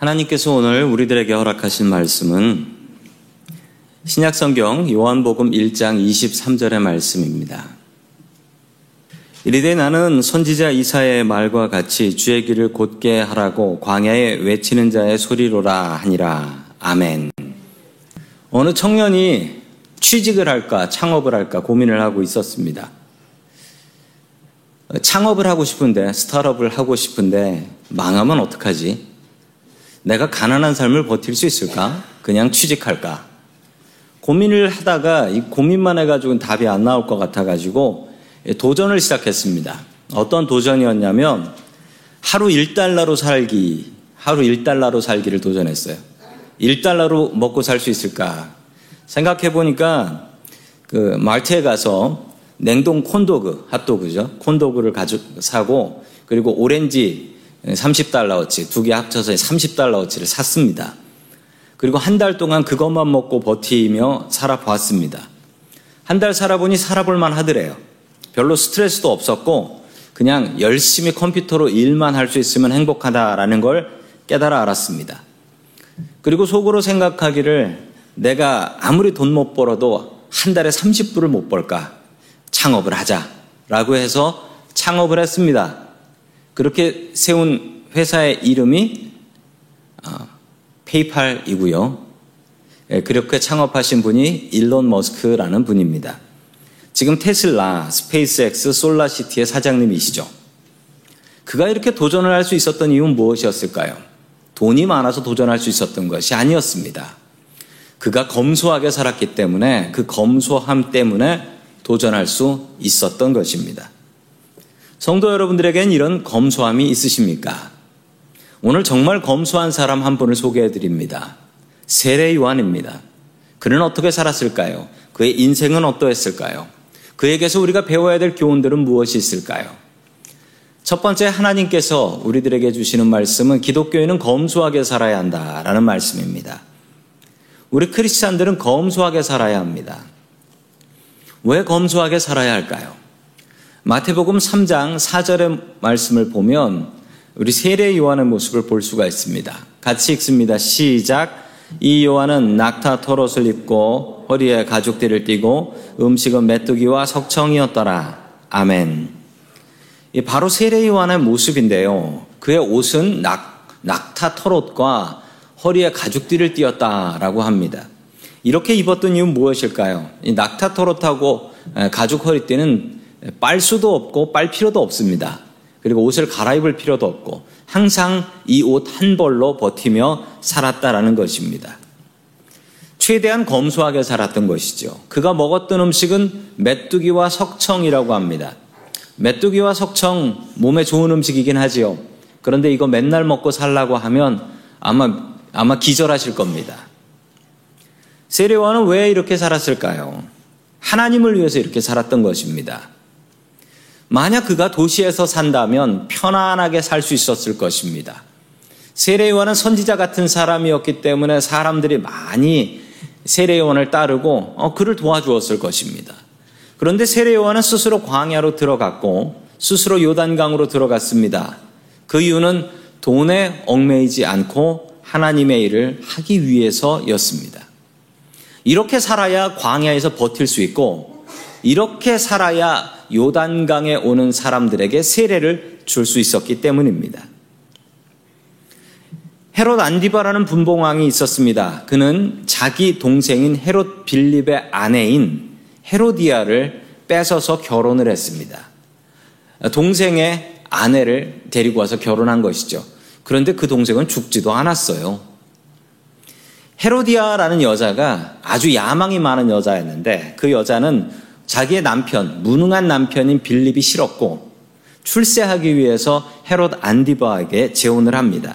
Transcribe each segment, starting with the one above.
하나님께서 오늘 우리들에게 허락하신 말씀은 신약성경 요한복음 1장 23절의 말씀입니다. 이르되 나는 선지자 이사의 말과 같이 주의 길을 곧게 하라고 광야에 외치는 자의 소리로라 하니라. 아멘. 어느 청년이 취직을 할까 창업을 할까 고민을 하고 있었습니다. 창업을 하고 싶은데 스타트업을 하고 싶은데 망하면 어떡하지? 내가 가난한 삶을 버틸 수 있을까? 그냥 취직할까? 고민을 하다가 이 고민만 해가지고는 답이 안 나올 것 같아가지고 도전을 시작했습니다. 어떤 도전이었냐면 하루 1달러로 살기, 하루 1달러로 살기를 도전했어요. 1달러로 먹고 살 수 있을까? 생각해 보니까 그 말트에 가서 냉동 콘도그, 핫도그죠. 콘도그를 가져 사고 그리고 오렌지 30달러어치, 두 개 합쳐서 30달러어치를 샀습니다. 그리고 한 달 동안 그것만 먹고 버티며 살아보았습니다. 한 달 살아보니 살아볼만 하더래요. 별로 스트레스도 없었고, 그냥 열심히 컴퓨터로 일만 할 수 있으면 행복하다라는 걸 깨달아 알았습니다. 그리고 속으로 생각하기를 내가 아무리 돈 못 벌어도 한 달에 30불을 못 벌까? 창업을 하자 라고 해서 창업을 했습니다. 그렇게 세운 회사의 이름이 어, 페이팔이고요. 예, 그렇게 창업하신 분이 일론 머스크라는 분입니다. 지금 테슬라, 스페이스X, 솔라시티의 사장님이시죠. 그가 이렇게 도전을 할 수 있었던 이유는 무엇이었을까요? 돈이 많아서 도전할 수 있었던 것이 아니었습니다. 그가 검소하게 살았기 때문에 그 검소함 때문에 도전할 수 있었던 것입니다. 성도 여러분들에겐 이런 검소함이 있으십니까? 오늘 정말 검소한 사람 한 분을 소개해 드립니다. 세례 요한입니다. 그는 어떻게 살았을까요? 그의 인생은 어떠했을까요? 그에게서 우리가 배워야 될 교훈들은 무엇이 있을까요? 첫 번째 하나님께서 우리들에게 주시는 말씀은 기독교인은 검소하게 살아야 한다라는 말씀입니다. 우리 크리스찬들은 검소하게 살아야 합니다. 왜 검소하게 살아야 할까요? 마태복음 3장 4절의 말씀을 보면 우리 세례 요한의 모습을 볼 수가 있습니다. 같이 읽습니다. 시작. 이 요한은 낙타 털옷을 입고 허리에 가죽띠를 띠고 음식은 메뚜기와 석청이었더라. 아멘. 바로 세례 요한의 모습인데요. 그의 옷은 낙, 낙타 털옷과 허리에 가죽띠를 띄었다라고 합니다. 이렇게 입었던 이유는 무엇일까요? 이 낙타 털옷하고 가죽 허리띠는 빨 수도 없고 빨 필요도 없습니다. 그리고 옷을 갈아입을 필요도 없고 항상 이 옷 한 벌로 버티며 살았다라는 것입니다. 최대한 검소하게 살았던 것이죠. 그가 먹었던 음식은 메뚜기와 석청이라고 합니다. 메뚜기와 석청 몸에 좋은 음식이긴 하지요. 그런데 이거 맨날 먹고 살라고 하면 아마 아마 기절하실 겁니다. 세례와는 왜 이렇게 살았을까요? 하나님을 위해서 이렇게 살았던 것입니다. 만약 그가 도시에서 산다면 편안하게 살 수 있었을 것입니다. 세례요한은 선지자 같은 사람이었기 때문에 사람들이 많이 세례요한을 따르고 어, 그를 도와주었을 것입니다. 그런데 세례요한은 스스로 광야로 들어갔고 스스로 요단강으로 들어갔습니다. 그 이유는 돈에 얽매이지 않고 하나님의 일을 하기 위해서였습니다. 이렇게 살아야 광야에서 버틸 수 있고 이렇게 살아야 요단강에 오는 사람들에게 세례를 줄 수 있었기 때문입니다. 헤롯 안디바라는 분봉왕이 있었습니다. 그는 자기 동생인 헤롯 빌립의 아내인 헤로디아를 뺏어서 결혼을 했습니다. 동생의 아내를 데리고 와서 결혼한 것이죠. 그런데 그 동생은 죽지도 않았어요. 헤로디아라는 여자가 아주 야망이 많은 여자였는데 그 여자는 자기의 남편, 무능한 남편인 빌립이 싫었고 출세하기 위해서 헤롯 안디바에게 재혼을 합니다.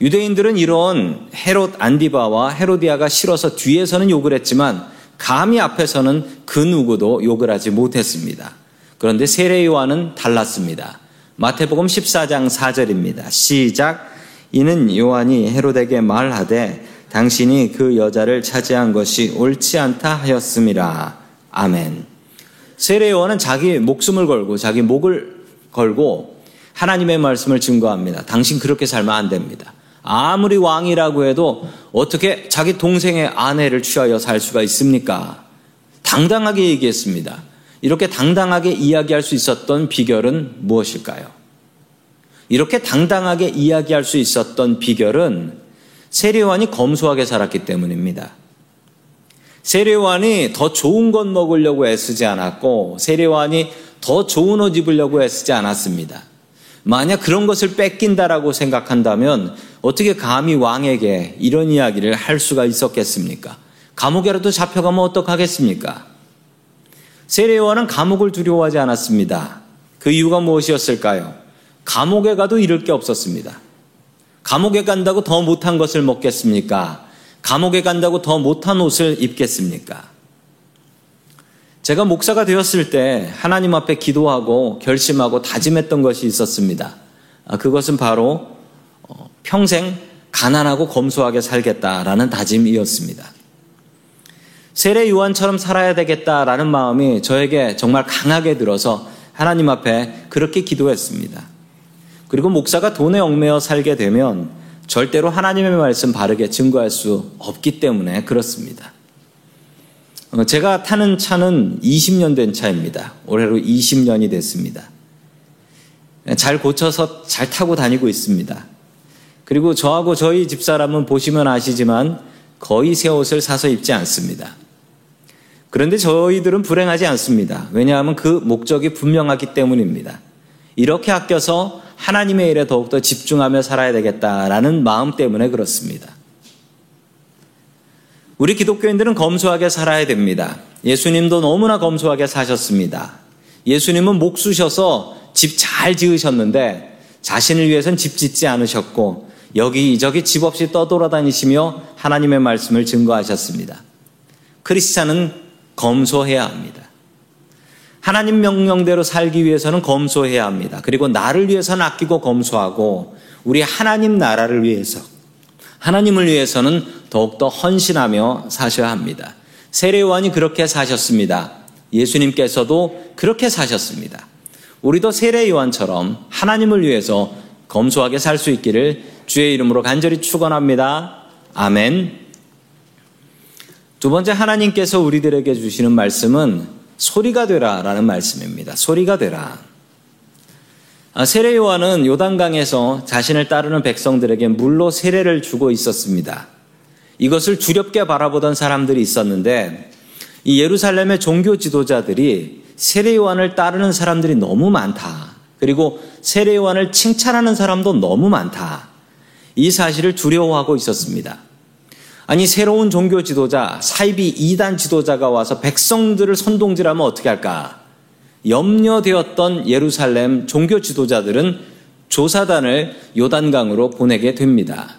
유대인들은 이런 헤롯 안디바와 헤로디아가 싫어서 뒤에서는 욕을 했지만 감히 앞에서는 그 누구도 욕을 하지 못했습니다. 그런데 세례 요한은 달랐습니다. 마태복음 14장 4절입니다. 시작 이는 요한이 헤롯에게 말하되 당신이 그 여자를 차지한 것이 옳지 않다 하였음이라. 아멘. 세례 요한은 자기 목숨을 걸고 자기 목을 걸고 하나님의 말씀을 증거합니다. 당신 그렇게 살면 안 됩니다. 아무리 왕이라고 해도 어떻게 자기 동생의 아내를 취하여 살 수가 있습니까? 당당하게 얘기했습니다. 이렇게 당당하게 이야기할 수 있었던 비결은 무엇일까요? 이렇게 당당하게 이야기할 수 있었던 비결은 세례요한이 검소하게 살았기 때문입니다. 세례요한이 더 좋은 것 먹으려고 애쓰지 않았고 세례요한이 더 좋은 옷 입으려고 애쓰지 않았습니다. 만약 그런 것을 뺏긴다라고 생각한다면 어떻게 감히 왕에게 이런 이야기를 할 수가 있었겠습니까? 감옥에라도 잡혀가면 어떡하겠습니까? 세례요한은 감옥을 두려워하지 않았습니다. 그 이유가 무엇이었을까요? 감옥에 가도 잃을 게 없었습니다. 감옥에 간다고 더 못한 것을 먹겠습니까? 감옥에 간다고 더 못한 옷을 입겠습니까? 제가 목사가 되었을 때 하나님 앞에 기도하고 결심하고 다짐했던 것이 있었습니다. 아, 그것은 바로 어, 평생 가난하고 검소하게 살겠다라는 다짐이었습니다. 세례 요한처럼 살아야 되겠다라는 마음이 저에게 정말 강하게 들어서 하나님 앞에 그렇게 기도했습니다. 그리고 목사가 돈에 얽매여 살게 되면 절대로 하나님의 말씀 바르게 증거할 수 없기 때문에 그렇습니다. 어, 제가 타는 차는 20년 된 차입니다. 올해로 20년이 됐습니다. 잘 고쳐서 잘 타고 다니고 있습니다. 그리고 저하고 저희 집사람은 보시면 아시지만 거의 새 옷을 사서 입지 않습니다. 그런데 저희들은 불행하지 않습니다. 왜냐하면 그 목적이 분명하기 때문입니다. 이렇게 아껴서 하나님의 일에 더욱더 집중하며 살아야 되겠다라는 마음 때문에 그렇습니다. 우리 기독교인들은 검소하게 살아야 됩니다. 예수님도 너무나 검소하게 사셨습니다. 예수님은 목수셔서 집 잘 지으셨는데 자신을 위해선 집 짓지 않으셨고 여기저기 집 없이 떠돌아다니시며 하나님의 말씀을 증거하셨습니다. 크리스찬은 검소해야 합니다. 하나님 명령대로 살기 위해서는 검소해야 합니다. 그리고 나를 위해서는 아끼고 검소하고 우리 하나님 나라를 위해서 하나님을 위해서는 더욱더 헌신하며 사셔야 합니다. 세례요한이 그렇게 사셨습니다. 예수님께서도 그렇게 사셨습니다. 우리도 세례요한처럼 하나님을 위해서 검소하게 살 수 있기를 주의 이름으로 간절히 축원합니다. 아멘. 두 번째 하나님께서 우리들에게 주시는 말씀은 소리가 되라 라는 말씀입니다. 소리가 되라. 아, 세례 요한은 요단강에서 자신을 따르는 백성들에게 물로 세례를 주고 있었습니다. 이것을 두렵게 바라보던 사람들이 있었는데 이 예루살렘의 종교 지도자들이 세례 요한을 따르는 사람들이 너무 많다. 그리고 세례 요한을 칭찬하는 사람도 너무 많다. 이 사실을 두려워하고 있었습니다. 아니 새로운 종교 지도자 사이비 이단 지도자가 와서 백성들을 선동질하면 어떻게 할까? 염려되었던 예루살렘 종교 지도자들은 조사단을 요단강으로 보내게 됩니다.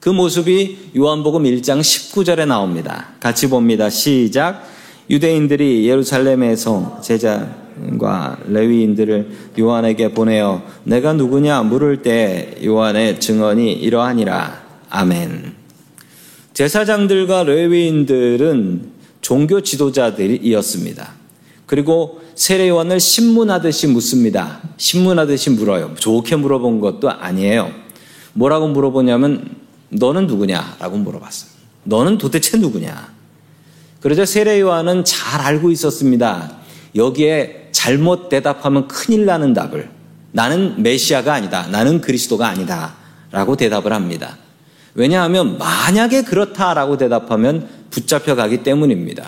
그 모습이 요한복음 1장 19절에 나옵니다. 같이 봅니다. 시작. 유대인들이 예루살렘에서 제자과 레위인들을 요한에게 보내어 내가 누구냐 물을 때 요한의 증언이 이러하니라. 아멘. 제사장들과 레위인들은 종교 지도자들이었습니다. 그리고 세례요한을 신문하듯이 묻습니다. 신문하듯이 물어요. 좋게 물어본 것도 아니에요. 뭐라고 물어보냐면 너는 누구냐라고 물어봤어요. 너는 도대체 누구냐? 그러자 세례요한은 잘 알고 있었습니다. 여기에 잘못 대답하면 큰일 나는 답을 나는 메시아가 아니다. 나는 그리스도가 아니다. 라고 대답을 합니다. 왜냐하면 만약에 그렇다라고 대답하면 붙잡혀 가기 때문입니다.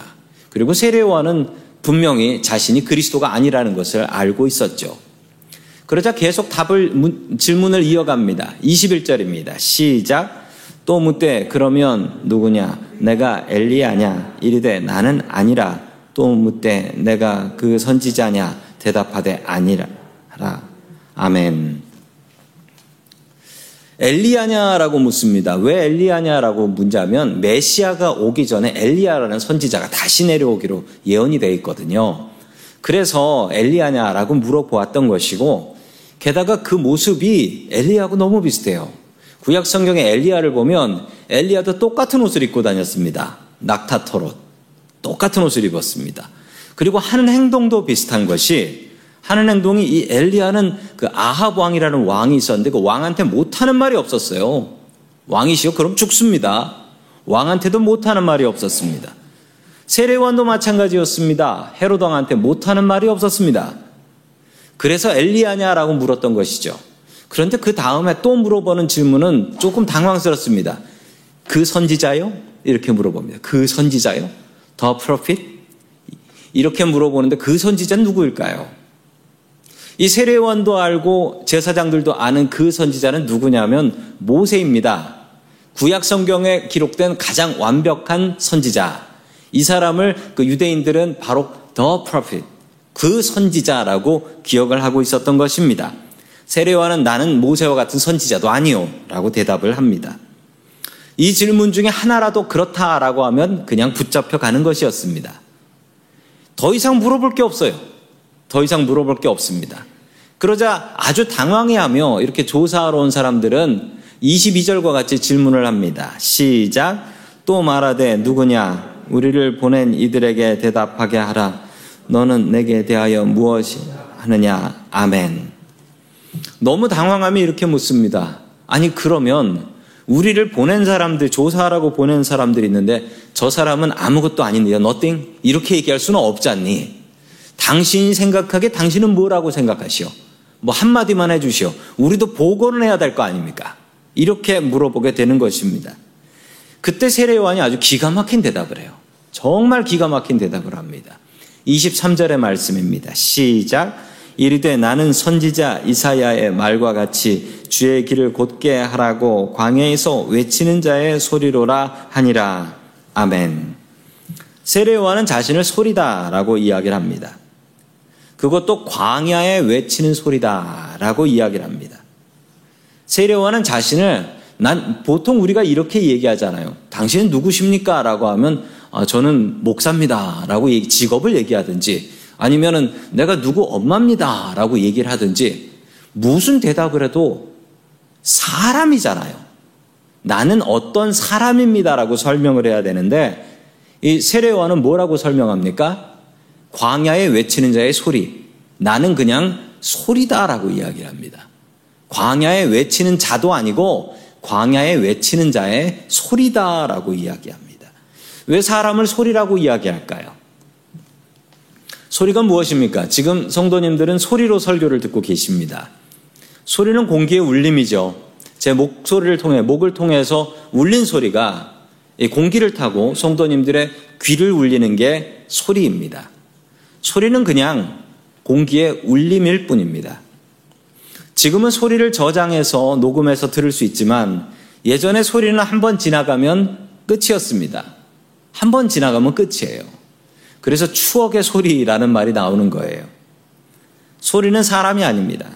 그리고 세례요한은 분명히 자신이 그리스도가 아니라는 것을 알고 있었죠. 그러자 계속 답을 질문을 이어갑니다. 21절입니다. 시작. 또 묻되 그러면 누구냐? 내가 엘리야냐? 이르되 나는 아니라. 또 묻되 내가 그 선지자냐? 대답하되 아니라. 아멘. 엘리야냐라고 묻습니다. 왜 엘리야냐라고 묻자면 메시아가 오기 전에 엘리야라는 선지자가 다시 내려오기로 예언이 되어 있거든요. 그래서 엘리야냐라고 물어보았던 것이고 게다가 그 모습이 엘리야하고 너무 비슷해요. 구약 성경의 엘리야를 보면 엘리야도 똑같은 옷을 입고 다녔습니다. 낙타토롯 똑같은 옷을 입었습니다. 그리고 하는 행동도 비슷한 것이 하는 행동이 이 엘리야는 그 아합 왕이라는 왕이 있었는데 그 왕한테 못하는 말이 없었어요. 왕이시여 그럼 죽습니다. 왕한테도 못하는 말이 없었습니다. 세례관도 마찬가지였습니다. 헤로드 왕한테 못하는 말이 없었습니다. 그래서 엘리야냐라고 물었던 것이죠. 그런데 그 다음에 또 물어보는 질문은 조금 당황스럽습니다. 그 선지자요? 이렇게 물어봅니다. 그 선지자요? 더 프로핏? 이렇게 물어보는데 그 선지자는 누구일까요? 이 세례원도 알고 제사장들도 아는 그 선지자는 누구냐면 모세입니다. 구약 성경에 기록된 가장 완벽한 선지자. 이 사람을 그 유대인들은 바로 더 프로핏, 그 선지자라고 기억을 하고 있었던 것입니다. 세례와는 나는 모세와 같은 선지자도 아니요. 라고 대답을 합니다. 이 질문 중에 하나라도 그렇다라고 하면 그냥 붙잡혀 가는 것이었습니다. 더 이상 물어볼 게 없어요. 더 이상 물어볼 게 없습니다. 그러자 아주 당황해하며 이렇게 조사하러 온 사람들은 22절과 같이 질문을 합니다. 시작. 또 말하되 누구냐? 우리를 보낸 이들에게 대답하게 하라. 너는 내게 대하여 무엇이 하느냐? 아멘. 너무 당황함이 이렇게 묻습니다. 아니, 그러면 우리를 보낸 사람들, 조사하라고 보낸 사람들이 있는데 저 사람은 아무것도 아닌데요. nothing? 이렇게 얘기할 수는 없잖니. 당신이 생각하기에 당신은 뭐라고 생각하시오? 뭐 한마디만 해주시오. 우리도 보고를 해야 될 거 아닙니까? 이렇게 물어보게 되는 것입니다. 그때 세례요한이 아주 기가 막힌 대답을 해요. 정말 기가 막힌 대답을 합니다. 23절의 말씀입니다. 시작. 이르되 나는 선지자 이사야의 말과 같이 주의 길을 곧게 하라고 광야에서 외치는 자의 소리로라 하니라. 아멘. 세례요한은 자신을 소리다라고 이야기를 합니다. 그것도 광야에 외치는 소리다라고 이야기를 합니다. 세례요한은 자신을 난 보통 우리가 이렇게 얘기하잖아요. 당신은 누구십니까? 라고 하면 아, 저는 목사입니다. 라고 직업을 얘기하든지 아니면은 내가 누구 엄마입니다. 라고 얘기를 하든지 무슨 대답을 해도 사람이잖아요. 나는 어떤 사람입니다. 라고 설명을 해야 되는데 이 세례와는 뭐라고 설명합니까? 광야에 외치는 자의 소리. 나는 그냥 소리다라고 이야기를 합니다. 광야에 외치는 자도 아니고 광야에 외치는 자의 소리다라고 이야기합니다. 왜 사람을 소리라고 이야기할까요? 소리가 무엇입니까? 지금 성도님들은 소리로 설교를 듣고 계십니다. 소리는 공기의 울림이죠. 제 목소리를 통해, 목을 통해서 울린 소리가 공기를 타고 성도님들의 귀를 울리는 게 소리입니다. 소리는 그냥 공기의 울림일 뿐입니다. 지금은 소리를 저장해서 녹음해서 들을 수 있지만 예전에 소리는 한 번 지나가면 끝이었습니다. 한 번 지나가면 끝이에요. 그래서 추억의 소리라는 말이 나오는 거예요. 소리는 사람이 아닙니다.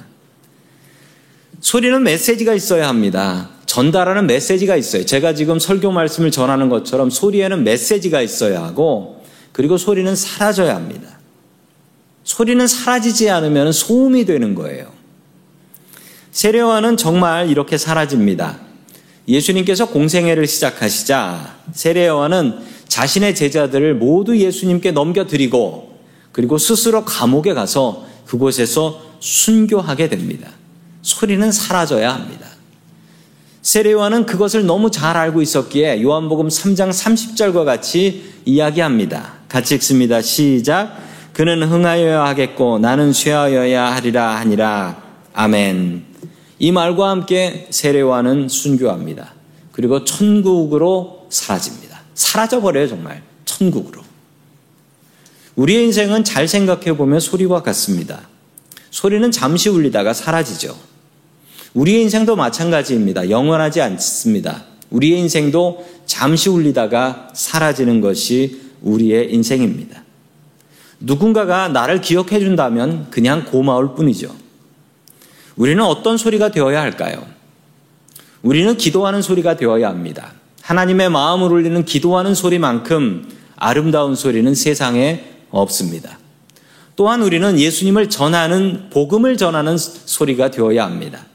소리는 메시지가 있어야 합니다. 전달하는 메시지가 있어요. 제가 지금 설교 말씀을 전하는 것처럼 소리에는 메시지가 있어야 하고 그리고 소리는 사라져야 합니다. 소리는 사라지지 않으면 소음이 되는 거예요. 세례와는 정말 이렇게 사라집니다. 예수님께서 공생애를 시작하시자 세례와는 자신의 제자들을 모두 예수님께 넘겨드리고 그리고 스스로 감옥에 가서 그곳에서 순교하게 됩니다. 소리는 사라져야 합니다. 세례와는 그것을 너무 잘 알고 있었기에 요한복음 3장 30절과 같이 이야기합니다. 같이 읽습니다. 시작. 그는 흥하여야 하겠고 나는 쇠하여야 하리라 하니라. 아멘. 이 말과 함께 세례와는 순교합니다. 그리고 천국으로 사라집니다. 사라져버려요, 정말. 천국으로. 우리의 인생은 잘 생각해 보면 소리와 같습니다. 소리는 잠시 울리다가 사라지죠. 우리의 인생도 마찬가지입니다. 영원하지 않습니다. 우리의 인생도 잠시 울리다가 사라지는 것이 우리의 인생입니다. 누군가가 나를 기억해 준다면 그냥 고마울 뿐이죠. 우리는 어떤 소리가 되어야 할까요? 우리는 기도하는 소리가 되어야 합니다. 하나님의 마음을 울리는 기도하는 소리만큼 아름다운 소리는 세상에 없습니다. 또한 우리는 예수님을 전하는, 복음을 전하는 소리가 되어야 합니다.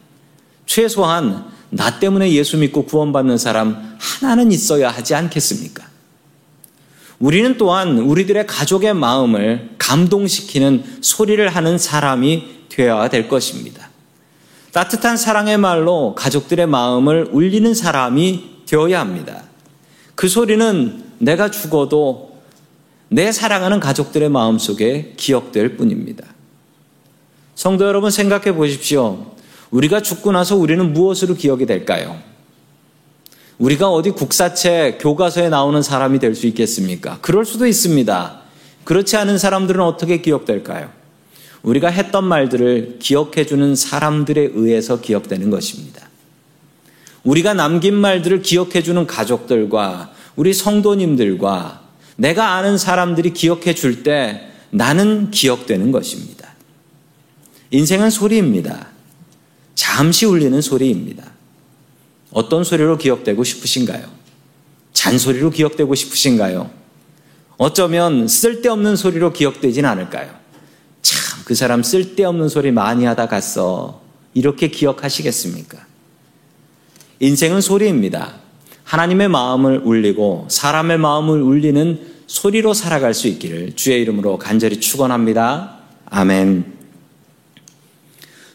최소한 나 때문에 예수 믿고 구원받는 사람 하나는 있어야 하지 않겠습니까? 우리는 또한 우리들의 가족의 마음을 감동시키는 소리를 하는 사람이 되어야 될 것입니다. 따뜻한 사랑의 말로 가족들의 마음을 울리는 사람이 되어야 합니다. 그 소리는 내가 죽어도 내 사랑하는 가족들의 마음 속에 기억될 뿐입니다. 성도 여러분 생각해 보십시오. 우리가 죽고 나서 우리는 무엇으로 기억이 될까요? 우리가 어디 국사체 교과서에 나오는 사람이 될 수 있겠습니까? 그럴 수도 있습니다. 그렇지 않은 사람들은 어떻게 기억될까요? 우리가 했던 말들을 기억해주는 사람들에 의해서 기억되는 것입니다. 우리가 남긴 말들을 기억해주는 가족들과 우리 성도님들과 내가 아는 사람들이 기억해 줄 때 나는 기억되는 것입니다. 인생은 소리입니다. 잠시 울리는 소리입니다. 어떤 소리로 기억되고 싶으신가요? 잔소리로 기억되고 싶으신가요? 어쩌면 쓸데없는 소리로 기억되진 않을까요? 참, 그 사람 쓸데없는 소리 많이 하다 갔어. 이렇게 기억하시겠습니까? 인생은 소리입니다. 하나님의 마음을 울리고 사람의 마음을 울리는 소리로 살아갈 수 있기를 주의 이름으로 간절히 축원합니다. 아멘.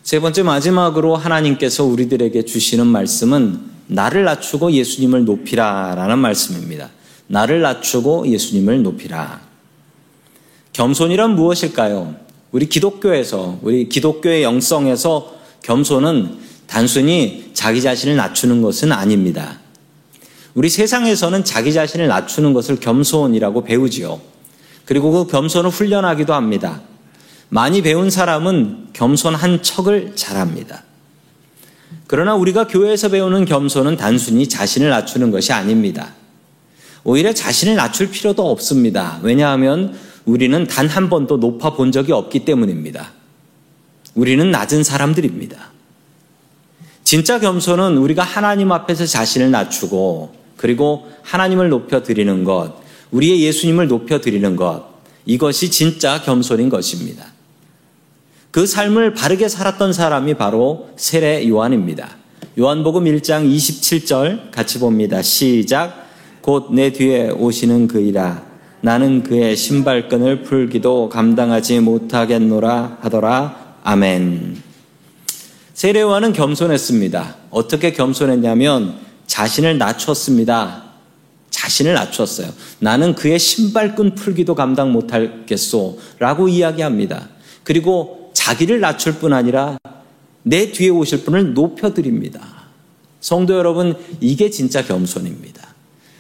세 번째 마지막으로 하나님께서 우리들에게 주시는 말씀은 나를 낮추고 예수님을 높이라라는 말씀입니다. 나를 낮추고 예수님을 높이라. 겸손이란 무엇일까요? 우리 기독교에서 우리 기독교의 영성에서 겸손은 단순히 자기 자신을 낮추는 것은 아닙니다. 우리 세상에서는 자기 자신을 낮추는 것을 겸손이라고 배우지요. 그리고 그 겸손을 훈련하기도 합니다. 많이 배운 사람은 겸손한 척을 잘합니다. 그러나 우리가 교회에서 배우는 겸손은 단순히 자신을 낮추는 것이 아닙니다. 오히려 자신을 낮출 필요도 없습니다. 왜냐하면 우리는 단 한 번도 높아 본 적이 없기 때문입니다. 우리는 낮은 사람들입니다. 진짜 겸손은 우리가 하나님 앞에서 자신을 낮추고 그리고 하나님을 높여 드리는 것, 우리의 예수님을 높여 드리는 것, 이것이 진짜 겸손인 것입니다. 그 삶을 바르게 살았던 사람이 바로 세례 요한입니다. 요한복음 1장 27절 같이 봅니다. 시작. 곧 내 뒤에 오시는 그이라. 나는 그의 신발끈을 풀기도 감당하지 못하겠노라 하더라. 아멘. 세례 요한은 겸손했습니다. 어떻게 겸손했냐면 자신을 낮췄습니다. 자신을 낮췄어요. 나는 그의 신발끈 풀기도 감당 못하겠소. 라고 이야기합니다. 그리고 자기를 낮출 뿐 아니라 내 뒤에 오실 분을 높여드립니다. 성도 여러분, 이게 진짜 겸손입니다.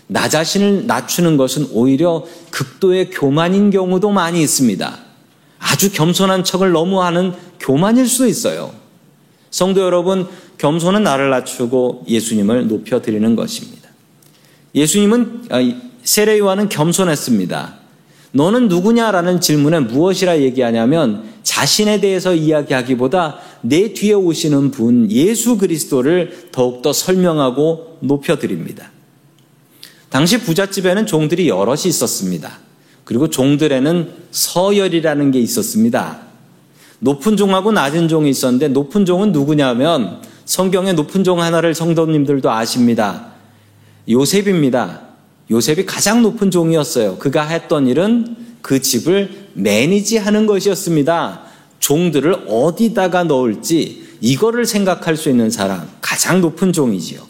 나 자신을 낮추는 것은 오히려 극도의 교만인 경우도 많이 있습니다. 아주 겸손한 척을 너무 하는 교만일 수도 있어요. 성도 여러분, 겸손은 나를 낮추고 예수님을 높여드리는 것입니다. 예수님은, 아, 세례요한은 겸손했습니다. 너는 누구냐라는 질문에 무엇이라 얘기하냐면 자신에 대해서 이야기하기보다 내 뒤에 오시는 분 예수 그리스도를 더욱더 설명하고 높여드립니다. 당시 부잣집에는 종들이 여럿이 있었습니다. 그리고 종들에는 서열이라는 게 있었습니다. 높은 종하고 낮은 종이 있었는데 높은 종은 누구냐면 성경의 높은 종 하나를 성도님들도 아십니다. 요셉입니다. 요셉이 가장 높은 종이었어요. 그가 했던 일은 그 집을 매니지하는 것이었습니다. 종들을 어디다가 넣을지 이거를 생각할 수 있는 사람 가장 높은 종이지요.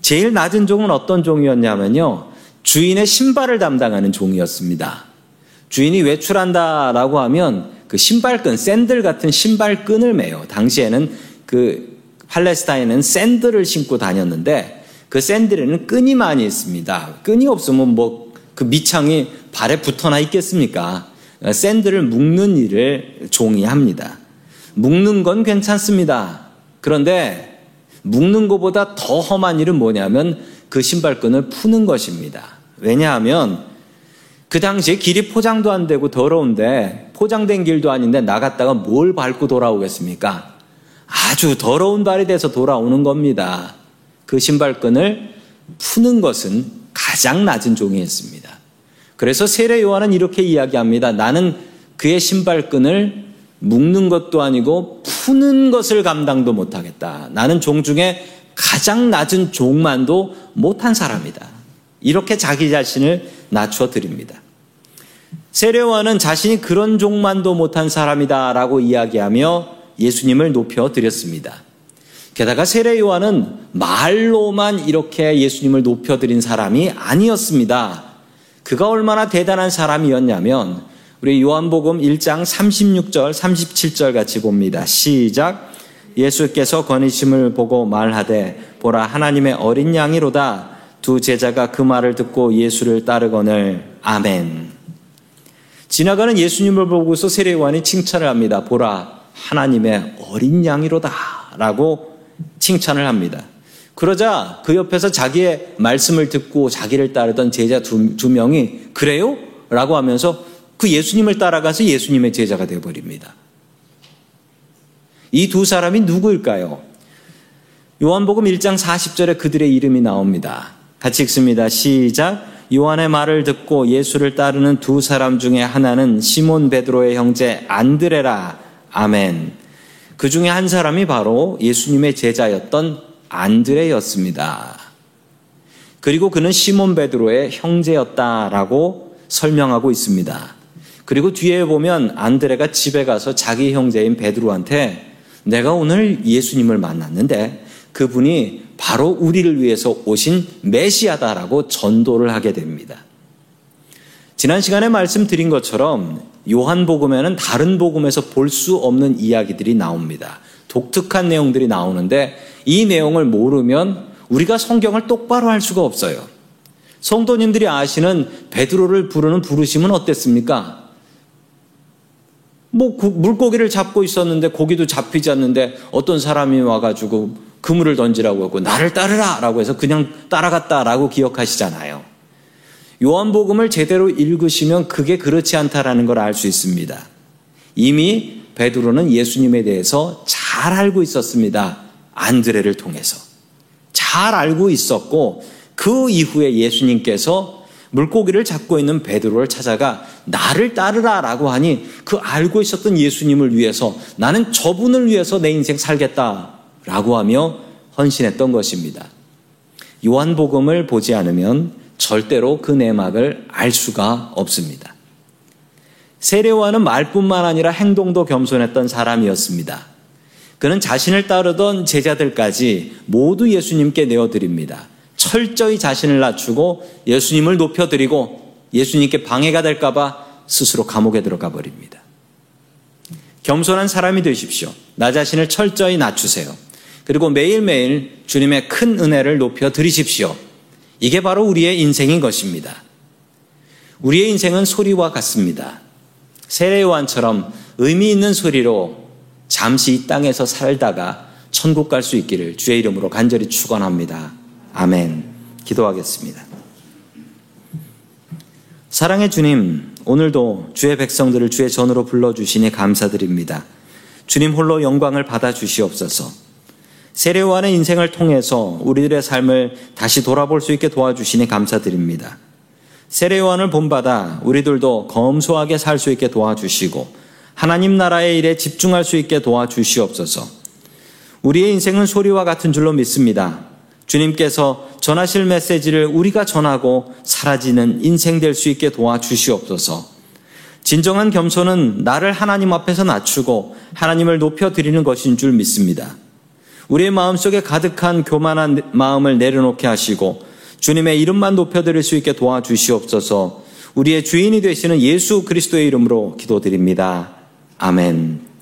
제일 낮은 종은 어떤 종이었냐면요. 주인의 신발을 담당하는 종이었습니다. 주인이 외출한다라고 하면 그 신발끈, 샌들 같은 신발끈을 매요. 당시에는 그 팔레스타인은 샌들을 신고 다녔는데 그 샌들에는 끈이 많이 있습니다. 끈이 없으면 뭐 그 밑창이 발에 붙어나 있겠습니까? 샌들을 묶는 일을 종이 합니다. 묶는 건 괜찮습니다. 그런데 묶는 것보다 더 험한 일은 뭐냐면 그 신발끈을 푸는 것입니다. 왜냐하면 그 당시에 길이 포장도 안 되고 더러운데 포장된 길도 아닌데 나갔다가 뭘 밟고 돌아오겠습니까? 아주 더러운 발이 돼서 돌아오는 겁니다. 그 신발끈을 푸는 것은 가장 낮은 종이었습니다. 그래서 세례 요한은 이렇게 이야기합니다. 나는 그의 신발끈을 묶는 것도 아니고 푸는 것을 감당도 못하겠다. 나는 종 중에 가장 낮은 종만도 못한 사람이다. 이렇게 자기 자신을 낮춰 드립니다. 세례 요한은 자신이 그런 종만도 못한 사람이다라고 이야기하며 예수님을 높여 드렸습니다. 게다가 세례 요한은 말로만 이렇게 예수님을 높여드린 사람이 아니었습니다. 그가 얼마나 대단한 사람이었냐면 우리 요한복음 1장 36절, 37절 같이 봅니다. 시작. 예수께서 권위심을 보고 말하되 보라 하나님의 어린 양이로다. 두 제자가 그 말을 듣고 예수를 따르거늘 아멘. 지나가는 예수님을 보고서 세례요한이 칭찬을 합니다. 보라 하나님의 어린 양이로다라고 칭찬을 합니다. 그러자 그 옆에서 자기의 말씀을 듣고 자기를 따르던 제자 두, 두 명이 그래요? 라고 하면서 그 예수님을 따라가서 예수님의 제자가 되어버립니다. 이 두 사람이 누구일까요? 요한복음 1장 40절에 그들의 이름이 나옵니다. 같이 읽습니다. 시작. 요한의 말을 듣고 예수를 따르는 두 사람 중에 하나는 시몬 베드로의 형제 안드레라. 아멘. 그 중에 한 사람이 바로 예수님의 제자였던 안드레였습니다. 그리고 그는 시몬 베드로의 형제였다라고 설명하고 있습니다. 그리고 뒤에 보면 안드레가 집에 가서 자기 형제인 베드로한테 내가 오늘 예수님을 만났는데 그분이 바로 우리를 위해서 오신 메시아다라고 전도를 하게 됩니다. 지난 시간에 말씀드린 것처럼 요한복음에는 다른 복음에서 볼 수 없는 이야기들이 나옵니다. 독특한 내용들이 나오는데 이 내용을 모르면 우리가 성경을 똑바로 할 수가 없어요. 성도님들이 아시는 베드로를 부르는 부르심은 어땠습니까? 뭐 물고기를 잡고 있었는데 고기도 잡히지 않는데 어떤 사람이 와가지고 그물을 던지라고 하고 나를 따르라 라고 해서 그냥 따라갔다라고 기억하시잖아요. 요한복음을 제대로 읽으시면 그게 그렇지 않다라는 걸 알 수 있습니다. 이미 베드로는 예수님에 대해서 잘 알고 있었습니다. 안드레를 통해서. 잘 알고 있었고 그 이후에 예수님께서 물고기를 잡고 있는 베드로를 찾아가 나를 따르라라고 하니 그 알고 있었던 예수님을 위해서 나는 저분을 위해서 내 인생 살겠다라고 하며 헌신했던 것입니다. 요한복음을 보지 않으면 절대로 그 내막을 알 수가 없습니다. 세례와는 말뿐만 아니라 행동도 겸손했던 사람이었습니다. 그는 자신을 따르던 제자들까지 모두 예수님께 내어드립니다. 철저히 자신을 낮추고 예수님을 높여드리고 예수님께 방해가 될까봐 스스로 감옥에 들어가 버립니다. 겸손한 사람이 되십시오. 나 자신을 철저히 낮추세요. 그리고 매일매일 주님의 큰 은혜를 높여 드리십시오. 이게 바로 우리의 인생인 것입니다. 우리의 인생은 소리와 같습니다. 세례요한처럼 의미 있는 소리로 잠시 이 땅에서 살다가 천국 갈 수 있기를 주의 이름으로 간절히 축원합니다. 아멘. 기도하겠습니다. 사랑의 주님, 오늘도 주의 백성들을 주의 전으로 불러 주시니 감사드립니다. 주님 홀로 영광을 받아 주시옵소서. 세례요한의 인생을 통해서 우리들의 삶을 다시 돌아볼 수 있게 도와주시니 감사드립니다. 세례요한을 본받아 우리들도 검소하게 살 수 있게 도와주시고 하나님 나라의 일에 집중할 수 있게 도와주시옵소서. 우리의 인생은 소리와 같은 줄로 믿습니다. 주님께서 전하실 메시지를 우리가 전하고 사라지는 인생 될 수 있게 도와주시옵소서. 진정한 겸손은 나를 하나님 앞에서 낮추고 하나님을 높여 드리는 것인 줄 믿습니다. 우리의 마음속에 가득한 교만한 마음을 내려놓게 하시고 주님의 이름만 높여드릴 수 있게 도와주시옵소서 우리의 주인이 되시는 예수 그리스도의 이름으로 기도드립니다. 아멘.